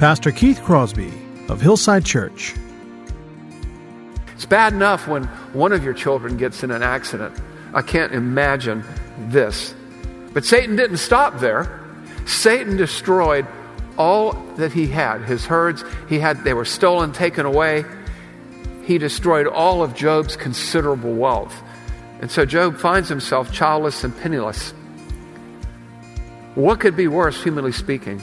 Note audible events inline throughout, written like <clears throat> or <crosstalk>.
Pastor Keith Crosby of Hillside Church. It's bad enough when one of your children gets in an accident. I can't imagine this. But Satan didn't stop there. Satan destroyed all that he had. His herds, he had they were stolen, taken away. He destroyed all of Job's considerable wealth. And so Job finds himself childless and penniless. What could be worse, humanly speaking?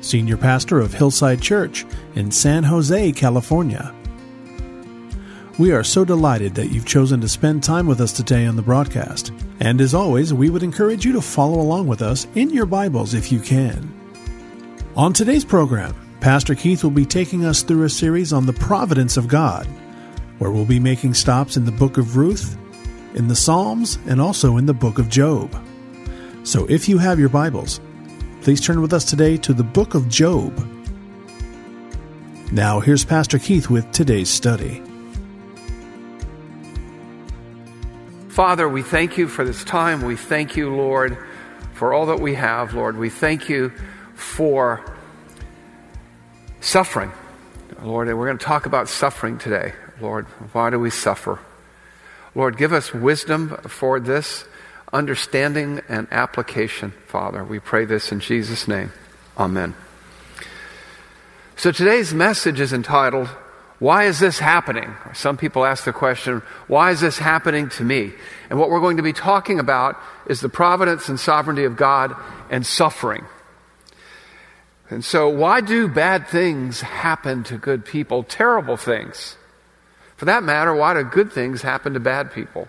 Senior Pastor of Hillside Church in San Jose, California. We are so delighted that you've chosen to spend time with us today on the broadcast. And as always, we would encourage you to follow along with us in your Bibles if you can. On today's program, Pastor Keith will be taking us through a series on the providence of God, where we'll be making stops in the book of Ruth, in the Psalms, and also in the book of Job. So if you have your Bibles, please turn with us today to the book of Job. Now, here's Pastor Keith with today's study. Father, we thank you for this time. We thank you, Lord, for all that we have, Lord. We thank you for suffering, Lord. And we're going to talk about suffering today, Lord. Why do we suffer? Lord, give us wisdom for this, understanding and application, Father. We pray this in Jesus' name. Amen. So today's message is entitled, Why is this happening? Some people ask the question, Why is this happening to me? And what we're going to be talking about is the providence and sovereignty of God and suffering. And so, why do bad things happen to good people? Terrible things. For that matter, why do good things happen to bad people?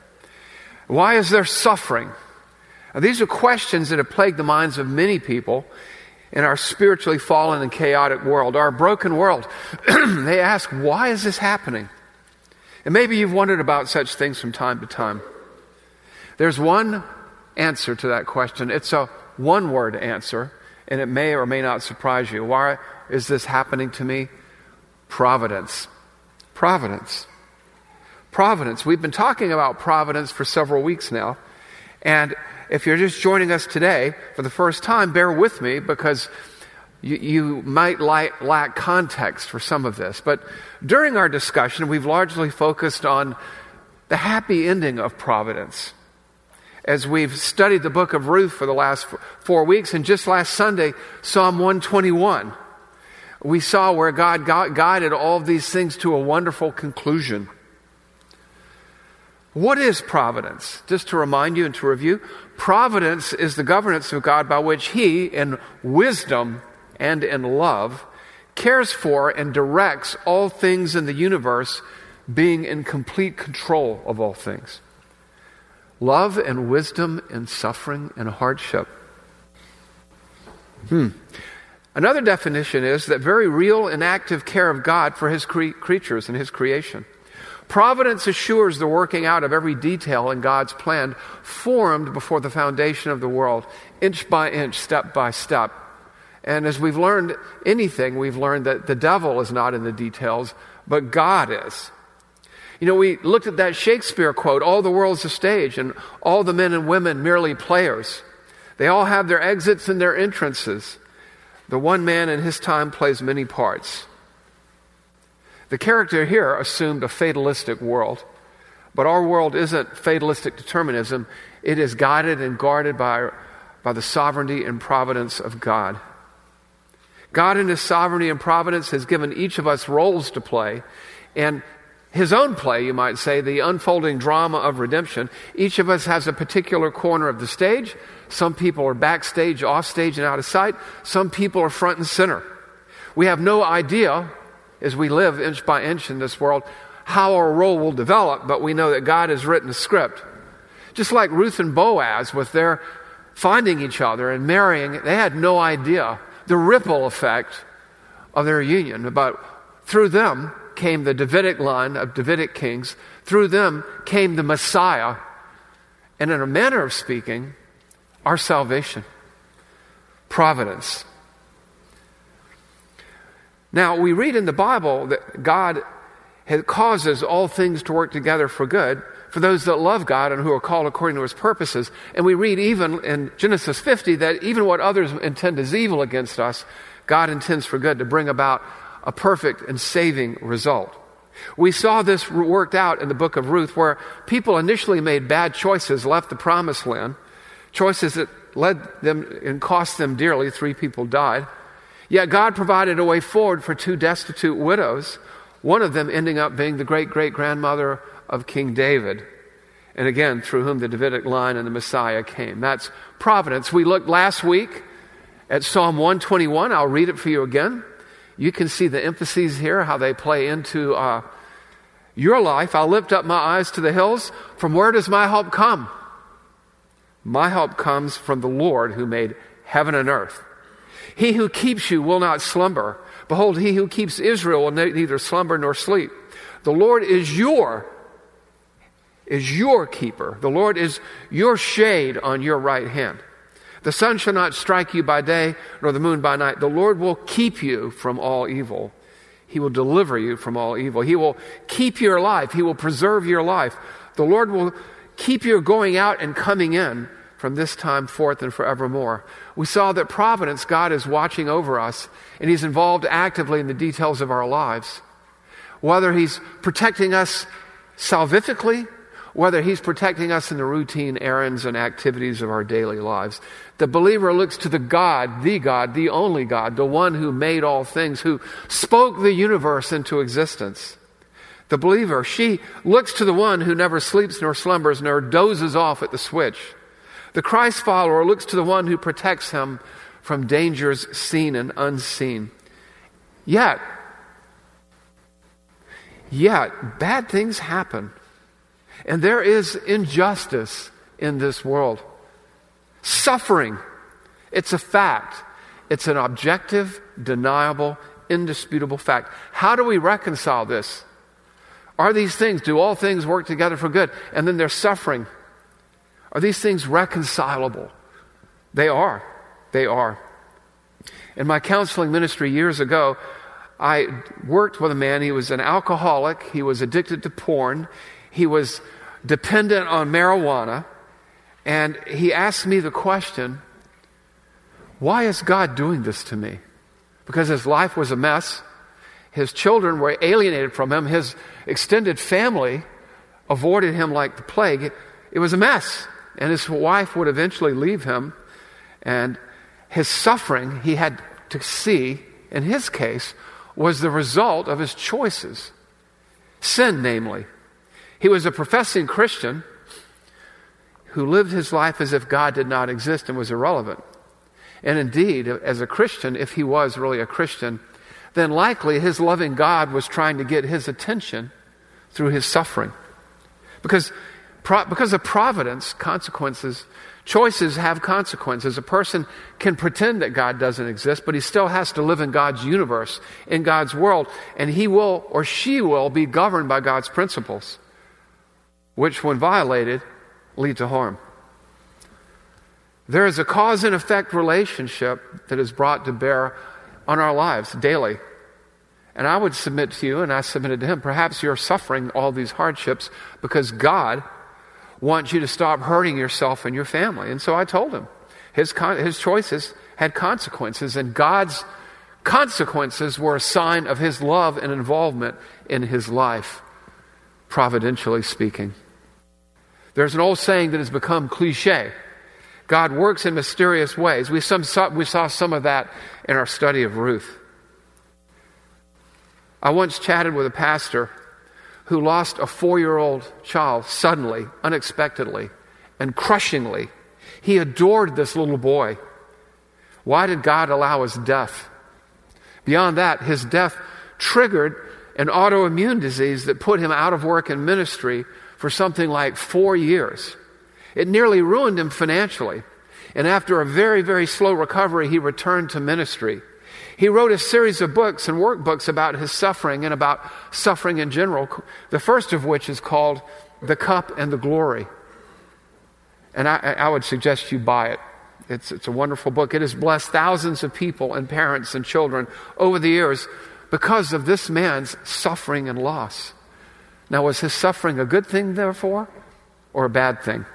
Why is there suffering? Now, these are questions that have plagued the minds of many people in our spiritually fallen and chaotic world, our broken world. <clears throat> they ask, why is this happening? And maybe you've wondered about such things from time to time. There's one answer to that question. It's a one word answer, and it may or may not surprise you. Why is this happening to me? Providence. Providence. Providence. We've been talking about providence for several weeks now. And if you're just joining us today for the first time, bear with me because you, you might lack, context for some of this. But during our discussion, we've largely focused on the happy ending of providence. As we've studied the book of Ruth for the last four weeks, and just last Sunday, Psalm 121, we saw where God guided all these things to a wonderful conclusion. What is providence? Just to remind you and to review, providence is the governance of God by which He, in wisdom and in love, cares for and directs all things in the universe, being in complete control of all things. Love and wisdom and suffering and hardship. Hmm. Another definition is that very real and active care of God for His cre- creatures and His creation. Providence assures the working out of every detail in God's plan formed before the foundation of the world, inch by inch, step by step. And as we've learned anything, we've learned that the devil is not in the details, but God is. You know, we looked at that Shakespeare quote all the world's a stage, and all the men and women merely players. They all have their exits and their entrances. The one man in his time plays many parts. The character here assumed a fatalistic world, but our world isn't fatalistic determinism. It is guided and guarded by, by the sovereignty and providence of God. God, in His sovereignty and providence, has given each of us roles to play, and his own play, you might say, the unfolding drama of redemption. Each of us has a particular corner of the stage. Some people are backstage, offstage, and out of sight. Some people are front and center. We have no idea, as we live inch by inch in this world, how our role will develop, but we know that God has written a script. Just like Ruth and Boaz, with their finding each other and marrying, they had no idea the ripple effect of their union. But through them, came the Davidic line of Davidic kings. Through them came the Messiah. And in a manner of speaking, our salvation. Providence. Now, we read in the Bible that God causes all things to work together for good for those that love God and who are called according to his purposes. And we read even in Genesis 50 that even what others intend as evil against us, God intends for good to bring about a perfect and saving result. We saw this worked out in the book of Ruth, where people initially made bad choices, left the promised land, choices that led them and cost them dearly. Three people died. Yet God provided a way forward for two destitute widows, one of them ending up being the great great grandmother of King David. And again, through whom the Davidic line and the Messiah came. That's providence. We looked last week at Psalm 121. I'll read it for you again. You can see the emphases here, how they play into uh, your life. I'll lift up my eyes to the hills. From where does my help come? My help comes from the Lord who made heaven and earth. He who keeps you will not slumber. Behold, he who keeps Israel will neither slumber nor sleep. The Lord is your is your keeper. The Lord is your shade on your right hand. The sun shall not strike you by day, nor the moon by night. The Lord will keep you from all evil. He will deliver you from all evil. He will keep your life. He will preserve your life. The Lord will keep you going out and coming in from this time forth and forevermore. We saw that providence, God is watching over us, and He's involved actively in the details of our lives. Whether He's protecting us salvifically whether He's protecting us in the routine errands and activities of our daily lives. The believer looks to the God, the God, the only God, the one who made all things, who spoke the universe into existence. The believer, she looks to the one who never sleeps nor slumbers nor dozes off at the switch. The Christ follower looks to the one who protects him from dangers seen and unseen. Yet, yet, bad things happen and there is injustice in this world. Suffering. It's a fact. It's an objective, deniable, indisputable fact. How do we reconcile this? Are these things, do all things work together for good? And then there's suffering. Are these things reconcilable? They are. They are. In my counseling ministry years ago, I worked with a man. He was an alcoholic. He was addicted to porn. He was dependent on marijuana. And he asked me the question why is God doing this to me? Because his life was a mess. His children were alienated from him. His extended family avoided him like the plague. It was a mess. And his wife would eventually leave him. And his suffering, he had to see, in his case, was the result of his choices. Sin, namely. He was a professing Christian who lived his life as if God did not exist and was irrelevant. And indeed, as a Christian, if he was really a Christian, then likely his loving God was trying to get his attention through his suffering. Because, because of providence, consequences Choices have consequences. A person can pretend that God doesn't exist, but he still has to live in God's universe, in God's world, and he will or she will be governed by God's principles, which, when violated, lead to harm. There is a cause and effect relationship that is brought to bear on our lives daily. And I would submit to you, and I submitted to him, perhaps you're suffering all these hardships because God wants you to stop hurting yourself and your family. And so I told him his, his choices had consequences, and God's consequences were a sign of his love and involvement in his life, providentially speaking. There's an old saying that has become cliche God works in mysterious ways. We, some, we saw some of that in our study of Ruth. I once chatted with a pastor who lost a four year old child suddenly, unexpectedly, and crushingly. He adored this little boy. Why did God allow his death? Beyond that, his death triggered an autoimmune disease that put him out of work in ministry for something like four years. It nearly ruined him financially. And after a very, very slow recovery, he returned to ministry. He wrote a series of books and workbooks about his suffering and about suffering in general, the first of which is called The Cup and the Glory. And I, I would suggest you buy it. It's, it's a wonderful book. It has blessed thousands of people and parents and children over the years because of this man's suffering and loss. Now, was his suffering a good thing, therefore, or a bad thing?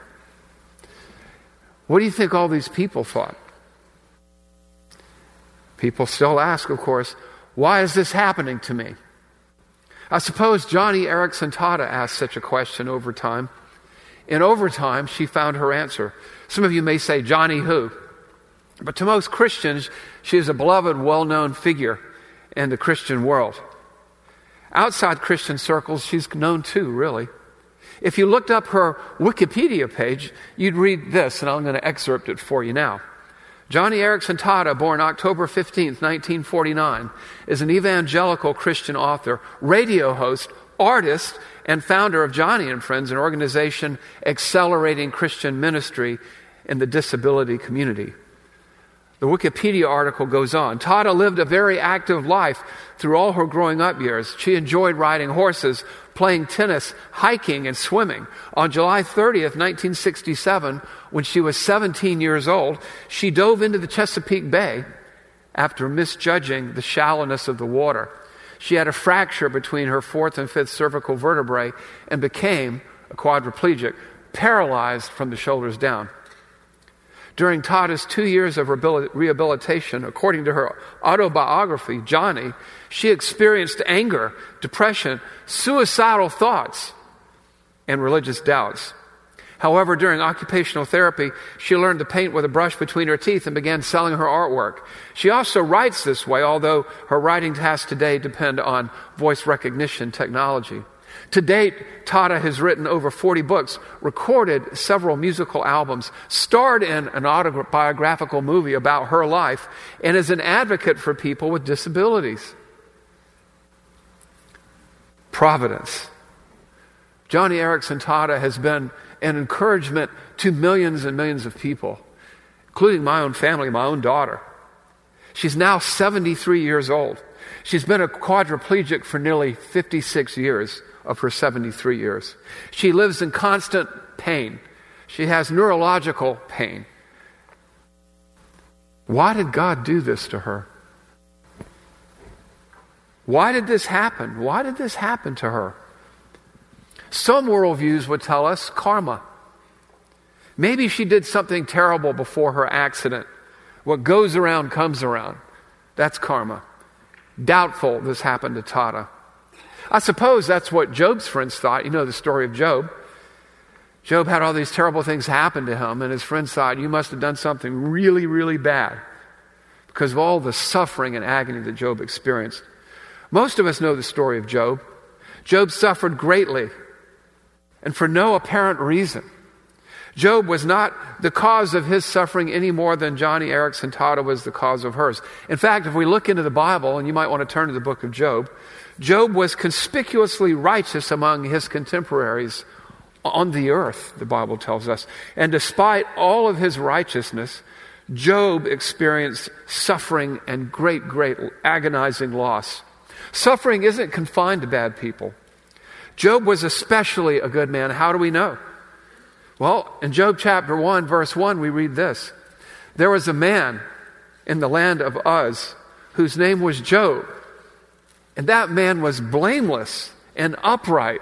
What do you think all these people thought? People still ask, of course, why is this happening to me? I suppose Joni Eareckson Tada asked such a question over time. In overtime, she found her answer. Some of you may say, Joni who? But to most Christians, she is a beloved, well known figure in the Christian world. Outside Christian circles, she's known too, really. If you looked up her Wikipedia page, you'd read this, and I'm going to excerpt it for you now. Joni Eareckson Tada, born October 15, 1949, is an evangelical Christian author, radio host, artist, and founder of Joni and Friends, an organization accelerating Christian ministry in the disability community. The Wikipedia article goes on. Tada lived a very active life through all her growing up years. She enjoyed riding horses, playing tennis, hiking, and swimming. On July 30th, 1967, when she was 17 years old, she dove into the Chesapeake Bay after misjudging the shallowness of the water. She had a fracture between her fourth and fifth cervical vertebrae and became a quadriplegic, paralyzed from the shoulders down. During Tada's two years of rehabilitation, according to her autobiography, Joni, she experienced anger, depression, suicidal thoughts, and religious doubts. However, during occupational therapy, she learned to paint with a brush between her teeth and began selling her artwork. She also writes this way, although her writing tasks today depend on voice recognition technology. To date, Tada has written over 40 books, recorded several musical albums, starred in an autobiographical movie about her life, and is an advocate for people with disabilities. Providence. Joni Eareckson Tada has been an encouragement to millions and millions of people, including my own family, my own daughter. She's now 73 years old. She's been a quadriplegic for nearly 56 years of her 73 years. She lives in constant pain. She has neurological pain. Why did God do this to her? Why did this happen? Why did this happen to her? Some worldviews would tell us karma. Maybe she did something terrible before her accident. What goes around comes around. That's karma. Doubtful this happened to Tada. I suppose that's what Job's friends thought. You know the story of Job. Job had all these terrible things happen to him, and his friends thought, You must have done something really, really bad because of all the suffering and agony that Job experienced. Most of us know the story of Job. Job suffered greatly and for no apparent reason. Job was not the cause of his suffering any more than Joni Eareckson Tada was the cause of hers. In fact, if we look into the Bible, and you might want to turn to the book of Job, Job was conspicuously righteous among his contemporaries on the earth, the Bible tells us. And despite all of his righteousness, Job experienced suffering and great, great agonizing loss. Suffering isn't confined to bad people. Job was especially a good man. How do we know? Well, in Job chapter 1, verse 1, we read this There was a man in the land of Uz whose name was Job. And that man was blameless and upright,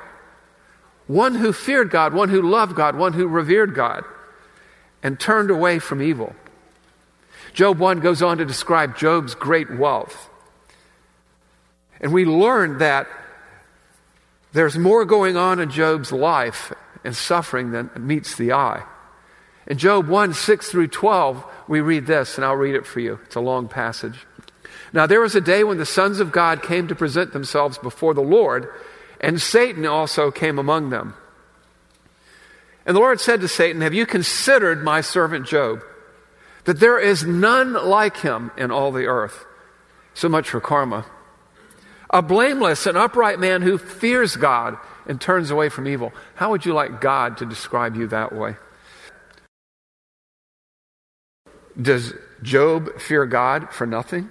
one who feared God, one who loved God, one who revered God, and turned away from evil. Job 1 goes on to describe Job's great wealth. And we learn that there's more going on in Job's life and suffering than meets the eye. In Job 1 6 through 12, we read this, and I'll read it for you. It's a long passage. Now, there was a day when the sons of God came to present themselves before the Lord, and Satan also came among them. And the Lord said to Satan, Have you considered my servant Job? That there is none like him in all the earth. So much for karma. A blameless and upright man who fears God and turns away from evil. How would you like God to describe you that way? Does Job fear God for nothing?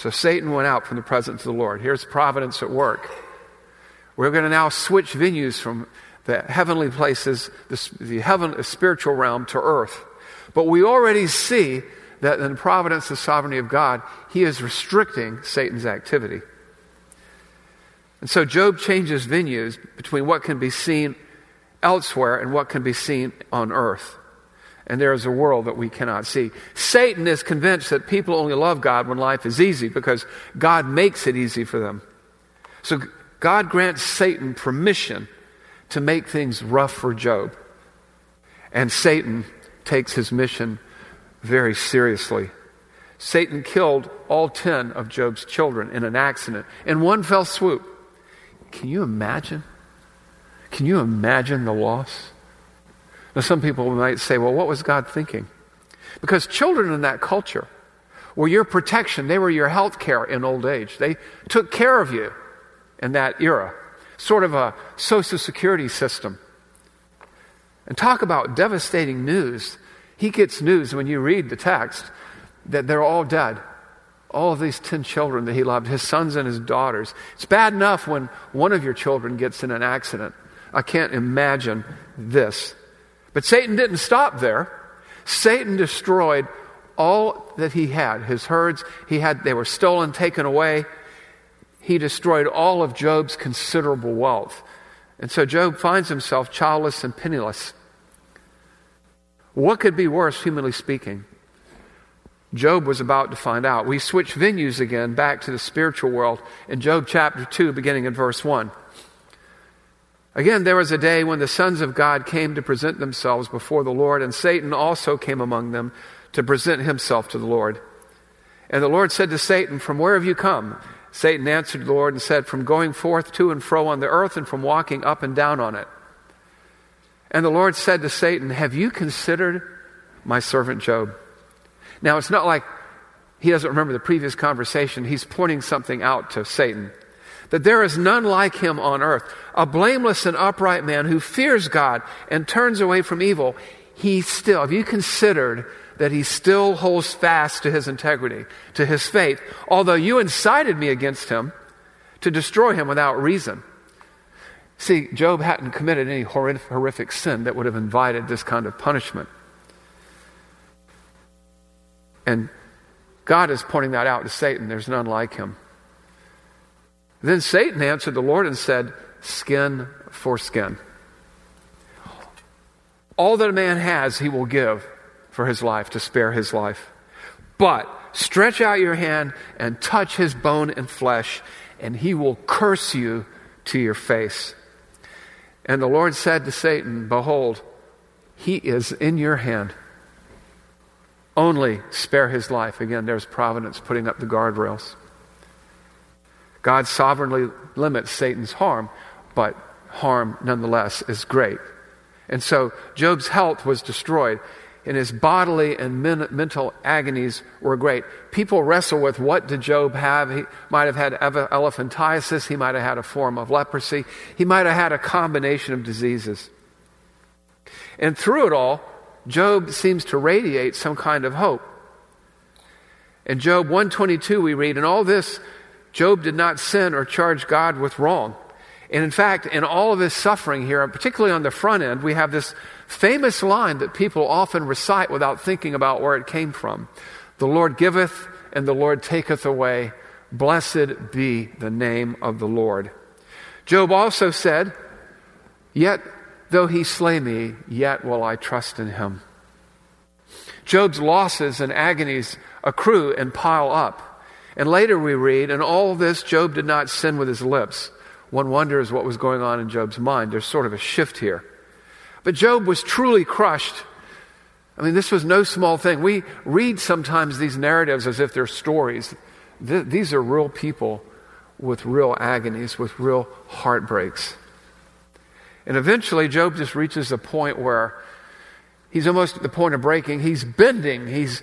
So Satan went out from the presence of the Lord. Here's providence at work. We're going to now switch venues from the heavenly places, the, the heaven, the spiritual realm, to earth. But we already see that in the providence and sovereignty of God, He is restricting Satan's activity. And so Job changes venues between what can be seen elsewhere and what can be seen on earth and there is a world that we cannot see. Satan is convinced that people only love God when life is easy because God makes it easy for them. So God grants Satan permission to make things rough for Job. And Satan takes his mission very seriously. Satan killed all 10 of Job's children in an accident in one fell swoop. Can you imagine? Can you imagine the loss? Now, some people might say, well, what was God thinking? Because children in that culture were your protection, they were your health care in old age. They took care of you in that era, sort of a social security system. And talk about devastating news. He gets news when you read the text that they're all dead. All of these 10 children that he loved, his sons and his daughters. It's bad enough when one of your children gets in an accident. I can't imagine this. But Satan didn't stop there. Satan destroyed all that he had. His herds, he had, they were stolen, taken away. He destroyed all of Job's considerable wealth. And so Job finds himself childless and penniless. What could be worse, humanly speaking? Job was about to find out. We switch venues again back to the spiritual world in Job chapter 2, beginning in verse 1. Again, there was a day when the sons of God came to present themselves before the Lord, and Satan also came among them to present himself to the Lord. And the Lord said to Satan, From where have you come? Satan answered the Lord and said, From going forth to and fro on the earth and from walking up and down on it. And the Lord said to Satan, Have you considered my servant Job? Now, it's not like he doesn't remember the previous conversation. He's pointing something out to Satan that there is none like him on earth, a blameless and upright man who fears God and turns away from evil. He still, have you considered that he still holds fast to his integrity, to his faith, although you incited me against him to destroy him without reason? See, Job hadn't committed any horrific sin that would have invited this kind of punishment. And God is pointing that out to Satan. There's none like him. Then Satan answered the Lord and said, Skin for skin. All that a man has, he will give for his life, to spare his life. But stretch out your hand and touch his bone and flesh, and he will curse you to your face. And the Lord said to Satan, Behold, He is in your hand. Only spare his life. Again, there's providence putting up the guardrails. God sovereignly limits Satan's harm, but harm nonetheless is great. And so Job's health was destroyed, and his bodily and men- mental agonies were great. People wrestle with what did Job have? He might have had elephantiasis, he might have had a form of leprosy, he might have had a combination of diseases. And through it all, Job seems to radiate some kind of hope. In Job 122 we read, And all this Job did not sin or charge God with wrong." And in fact, in all of his suffering here, particularly on the front end, we have this famous line that people often recite without thinking about where it came from The Lord giveth, and the Lord taketh away. Blessed be the name of the Lord. Job also said, Yet though he slay me, yet will I trust in him. Job's losses and agonies accrue and pile up. And later we read, In all this, Job did not sin with his lips one wonders what was going on in Job's mind. There's sort of a shift here. But Job was truly crushed. I mean, this was no small thing. We read sometimes these narratives as if they're stories. Th- these are real people with real agonies, with real heartbreaks. And eventually, Job just reaches a point where he's almost at the point of breaking. He's bending, he's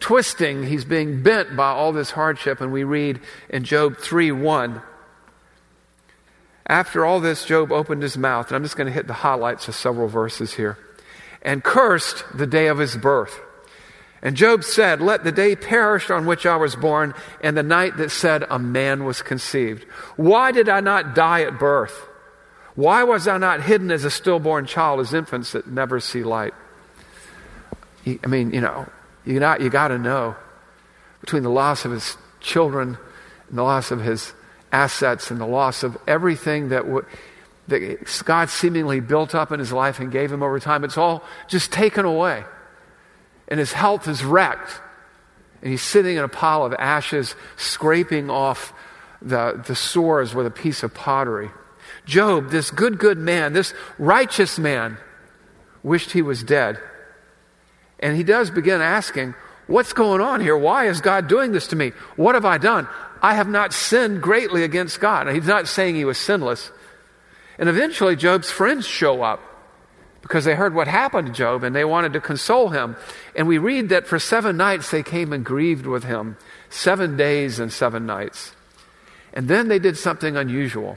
twisting, he's being bent by all this hardship. And we read in Job 3 1 after all this, Job opened his mouth, and I'm just going to hit the highlights of several verses here, and cursed the day of his birth. And Job said, Let the day perish on which I was born, and the night that said a man was conceived. Why did I not die at birth? Why was I not hidden as a stillborn child, as infants that never see light? I mean, you know, you got, you got to know between the loss of his children and the loss of his assets and the loss of everything that, w- that God seemingly built up in his life and gave him over time. It's all just taken away. And his health is wrecked. And he's sitting in a pile of ashes, scraping off the, the sores with a piece of pottery. Job, this good, good man, this righteous man, wished he was dead. And he does begin asking, What's going on here? Why is God doing this to me? What have I done? I have not sinned greatly against God. Now, he's not saying he was sinless. And eventually, Job's friends show up because they heard what happened to Job and they wanted to console him. And we read that for seven nights they came and grieved with him. Seven days and seven nights. And then they did something unusual.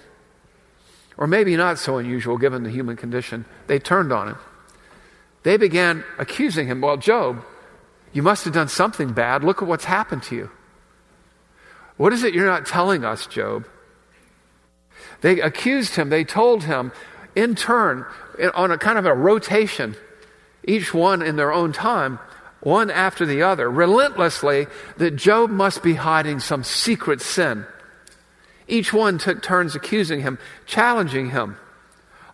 Or maybe not so unusual given the human condition. They turned on him. They began accusing him. Well, Job, you must have done something bad. Look at what's happened to you. What is it you're not telling us, Job? They accused him. They told him in turn, on a kind of a rotation, each one in their own time, one after the other, relentlessly, that Job must be hiding some secret sin. Each one took turns accusing him, challenging him,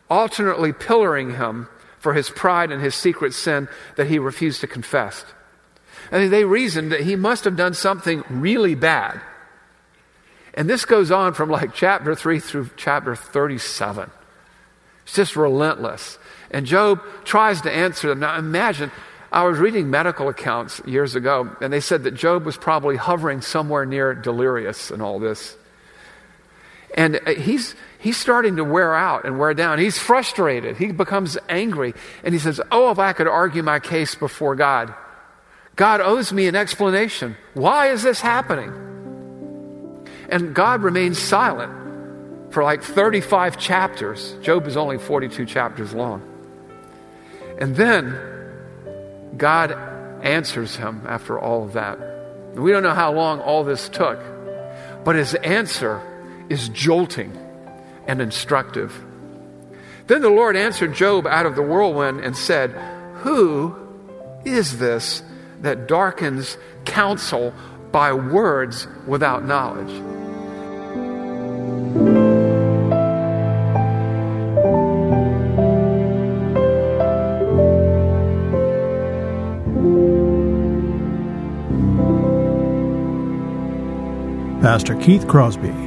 alternately pillaring him for his pride and his secret sin that he refused to confess. Mean, they reasoned that he must have done something really bad. And this goes on from like chapter 3 through chapter 37. It's just relentless. And Job tries to answer them. Now imagine, I was reading medical accounts years ago, and they said that Job was probably hovering somewhere near delirious and all this. And uh, he's, he's starting to wear out and wear down. He's frustrated. He becomes angry. And he says, Oh, if I could argue my case before God. God owes me an explanation. Why is this happening? And God remains silent for like 35 chapters. Job is only 42 chapters long. And then God answers him after all of that. We don't know how long all this took, but his answer is jolting and instructive. Then the Lord answered Job out of the whirlwind and said, Who is this that darkens counsel by words without knowledge. Pastor Keith Crosby